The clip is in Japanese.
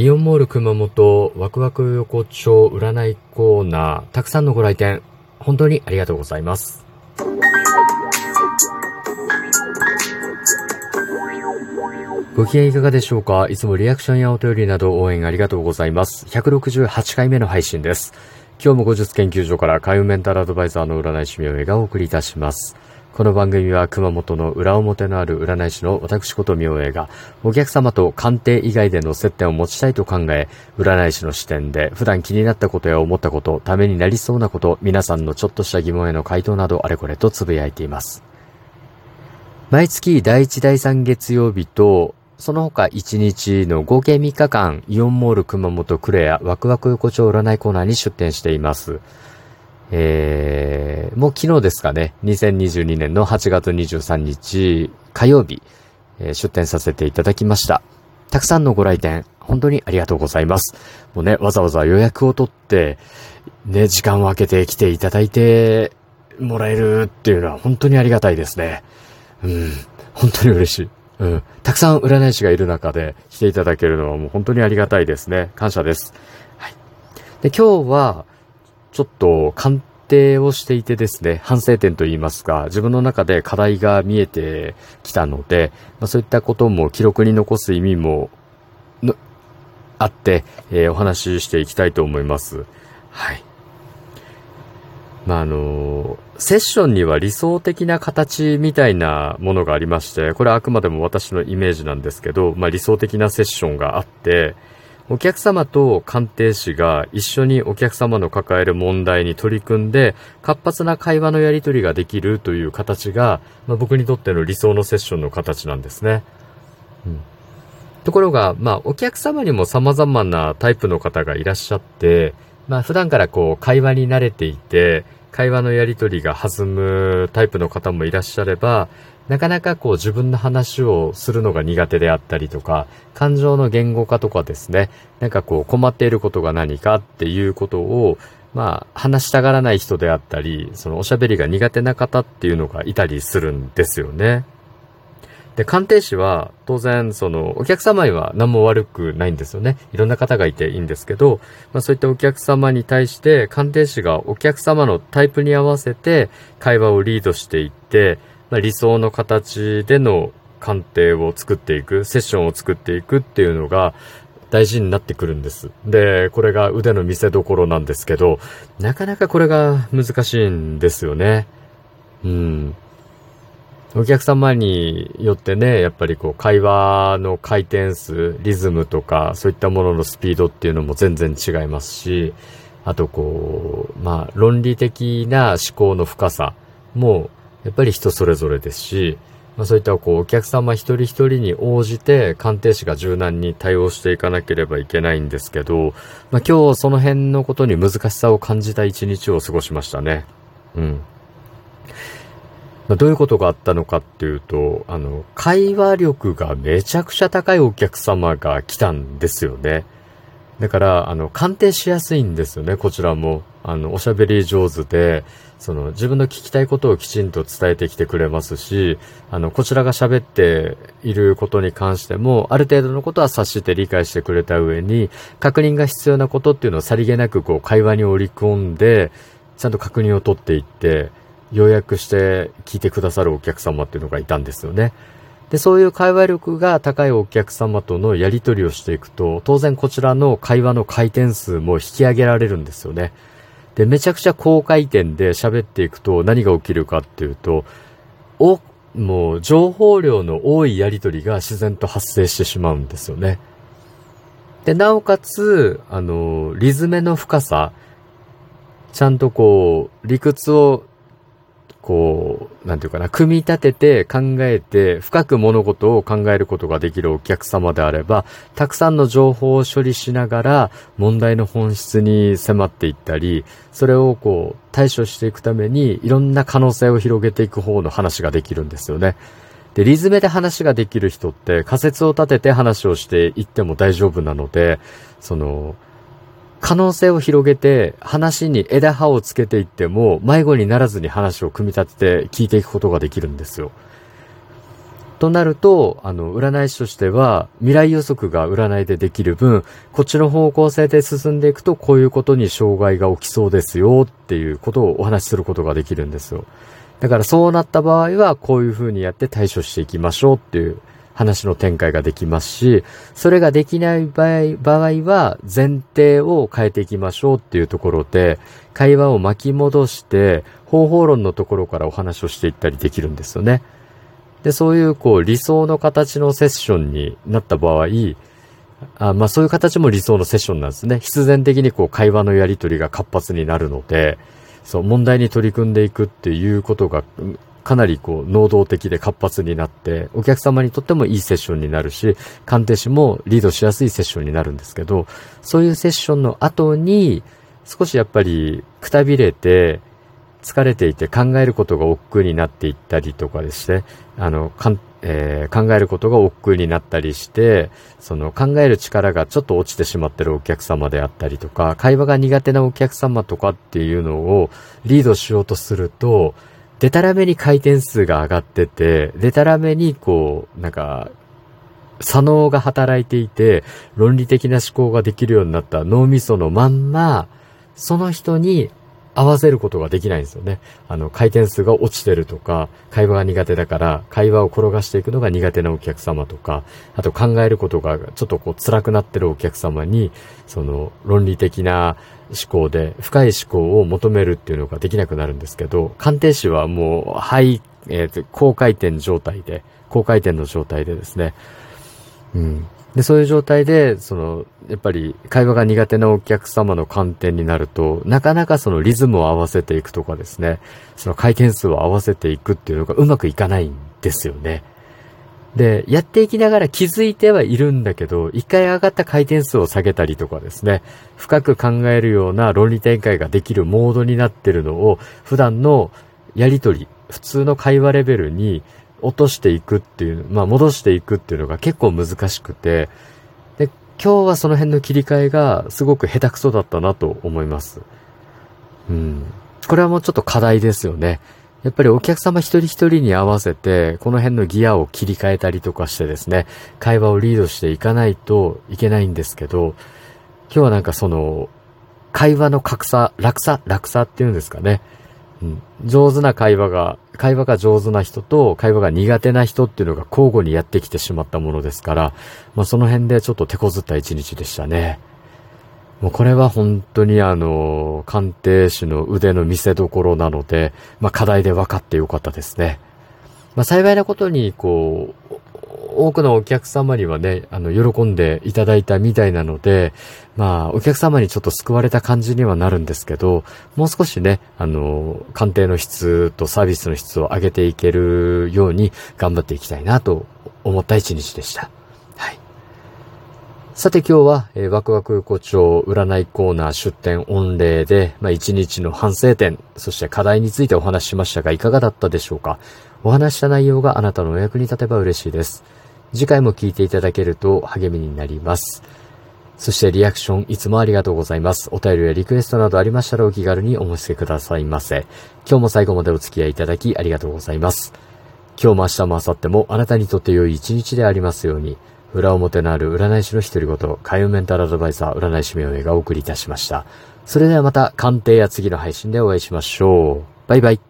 イオンモール熊本ワクワク横丁占いコーナー、たくさんのご来店、本当にありがとうございます。ご機嫌いかがでしょうか？いつもリアクションやお便りなど応援ありがとうございます。168回目の配信です。今日も後日研究所から海運メンタルアドバイザーの占い師明恵がお送りいたします。この番組は熊本の裏表のある占い師の私こと明恵がお客様と鑑定以外での接点を持ちたいと考え、占い師の視点で普段気になったことや思ったこと、ためになりそうなこと、皆さんのちょっとした疑問への回答などあれこれとつぶやいています。毎月第1第3月曜日とその他1日の合計3日間、イオンモール熊本クレアワクワク横丁占いコーナーに出店しています。えー、もう昨日ですかね、2022年の8月23日火曜日、えー、出店させていただきました。たくさんのご来店、本当にありがとうございます。もうね、わざわざ予約を取って、ね、時間を空けて来ていただいてもらえるっていうのは本当にありがたいですね。うん、本当に嬉しい。うん。たくさん占い師がいる中で来ていただけるのはもう本当にありがたいですね。感謝です。はい。で、今日は、ちょっと鑑定をしていてですね、反省点といいますか、自分の中で課題が見えてきたので、まあ、そういったことも記録に残す意味も、あって、えー、お話ししていきたいと思います。はい。まあ、あの、セッションには理想的な形みたいなものがありまして、これはあくまでも私のイメージなんですけど、まあ、理想的なセッションがあって、お客様と鑑定士が一緒にお客様の抱える問題に取り組んで、活発な会話のやり取りができるという形が、まあ、僕にとっての理想のセッションの形なんですね。うん、ところが、まあ、お客様にも様々なタイプの方がいらっしゃって、まあ、普段からこう、会話に慣れていて、会話のやり取りが弾むタイプの方もいらっしゃれば、なかなかこう自分の話をするのが苦手であったりとか、感情の言語化とかですね、なんかこう困っていることが何かっていうことを、まあ話したがらない人であったり、そのおしゃべりが苦手な方っていうのがいたりするんですよね。で、鑑定士は当然そのお客様には何も悪くないんですよね。いろんな方がいていいんですけど、まあそういったお客様に対して鑑定士がお客様のタイプに合わせて会話をリードしていって、まあ、理想の形での鑑定を作っていく、セッションを作っていくっていうのが大事になってくるんです。で、これが腕の見せ所なんですけど、なかなかこれが難しいんですよね。うん。お客様によってね、やっぱりこう会話の回転数、リズムとか、そういったもののスピードっていうのも全然違いますし、あとこう、まあ論理的な思考の深さもやっぱり人それぞれですし、まあ、そういったこうお客様一人一人に応じて鑑定士が柔軟に対応していかなければいけないんですけど、まあ、今日その辺のことに難しさを感じた一日を過ごしましたね。うん。ま、どういうことがあったのかっていうと、あの、会話力がめちゃくちゃ高いお客様が来たんですよね。だから、あの、鑑定しやすいんですよね、こちらも。あの、おしゃべり上手で、その、自分の聞きたいことをきちんと伝えてきてくれますし、あの、こちらが喋っていることに関しても、ある程度のことは察して理解してくれた上に、確認が必要なことっていうのをさりげなくこう、会話に織り込んで、ちゃんと確認を取っていって、要約して聞いてくださるお客様っていうのがいたんですよね。で、そういう会話力が高いお客様とのやり取りをしていくと、当然こちらの会話の回転数も引き上げられるんですよね。で、めちゃくちゃ高回転で喋っていくと何が起きるかっていうと、お、もう情報量の多いやり取りが自然と発生してしまうんですよね。で、なおかつ、あの、リズムの深さ、ちゃんとこう、理屈をこう、なんていうかな、組み立てて考えて、深く物事を考えることができるお客様であれば、たくさんの情報を処理しながら、問題の本質に迫っていったり、それをこう、対処していくために、いろんな可能性を広げていく方の話ができるんですよね。で、リズムで話ができる人って、仮説を立てて話をしていっても大丈夫なので、その、可能性を広げて話に枝葉をつけていっても迷子にならずに話を組み立てて聞いていくことができるんですよ。となると、あの、占い師としては、未来予測が占いでできる分、こっちの方向性で進んでいくと、こういうことに障害が起きそうですよっていうことをお話しすることができるんですよ。だからそうなった場合は、こういう風にやって対処していきましょうっていう話の展開ができますし、それができない場合場合は、前提を変えていきましょうっていうところで、会話を巻き戻して、方法論のところからお話をしていったりできるんですよね。で、そういうこう理想の形のセッションになった場合、あまあそういう形も理想のセッションなんですね。必然的にこう会話のやり取りが活発になるので、そう、問題に取り組んでいくっていうことがかなりこう能動的で活発になって、お客様にとってもいいセッションになるし、鑑定士もリードしやすいセッションになるんですけど、そういうセッションの後に、少しやっぱりくたびれて、疲れていて考えることが億劫になっていったりとかですね、あの、かんえー、考えることが億劫になったりして、その考える力がちょっと落ちてしまってるお客様であったりとか、会話が苦手なお客様とかっていうのをリードしようとすると、でたらめに回転数が上がってて、でたらめにこう、なんか、左脳が働いていて、論理的な思考ができるようになった脳みそのまんま、その人に合わせることができないんですよね。あの、回転数が落ちてるとか、会話が苦手だから、会話を転がしていくのが苦手なお客様とか、あと考えることがちょっとこう辛くなってるお客様に、その論理的な思考で、深い思考を求めるっていうのができなくなるんですけど、鑑定士はもう、はい、えっー、高回転状態で、高回転の状態でですね、うん。で、そういう状態で、その、やっぱり会話が苦手なお客様の観点になると、なかなかそのリズムを合わせていくとかですね、その回転数を合わせていくっていうのがうまくいかないんですよね。で、やっていきながら気づいてはいるんだけど、一回上がった回転数を下げたりとかですね、深く考えるような論理展開ができるモードになってるのを、普段のやりとり、普通の会話レベルに落としていくっていう、まあ戻していくっていうのが結構難しくて、で、今日はその辺の切り替えがすごく下手くそだったなと思います。うん。これはもうちょっと課題ですよね。やっぱりお客様一人一人に合わせて、この辺のギアを切り替えたりとかしてですね、会話をリードしていかないといけないんですけど、今日はなんかその、会話の格差、落差、落差っていうんですかね。うん、上手な会話が、会話が上手な人と会話が苦手な人っていうのが交互にやってきてしまったものですから、まあその辺でちょっと手こずった一日でしたね。もうこれは本当にあの、鑑定士の腕の見せ所なので、まあ課題で分かってよかったですね。まあ幸いなことに、こう、多くのお客様にはね、あの、喜んでいただいたみたいなので、まあ、お客様にちょっと救われた感じにはなるんですけど、もう少しね、あの、鑑定の質とサービスの質を上げていけるように頑張っていきたいなと思った一日でした。はい。さて今日は、えー、ワクワク横丁占いコーナー出店御礼で、まあ一日の反省点、そして課題についてお話ししましたが、いかがだったでしょうか？お話した内容があなたのお役に立てば嬉しいです。次回も聞いていただけると励みになります。そしてリアクションいつもありがとうございます。お便りやリクエストなどありましたらお気軽にお申し付けくださいませ。今日も最後までお付き合いいただきありがとうございます。今日も明日も明後日もあなたにとって良い一日でありますように、裏表のある占い師の独り言、開運メンタルアドバイザー占い師名がお送りいたしました。それではまた鑑定や次の配信でお会いしましょう。バイバイ。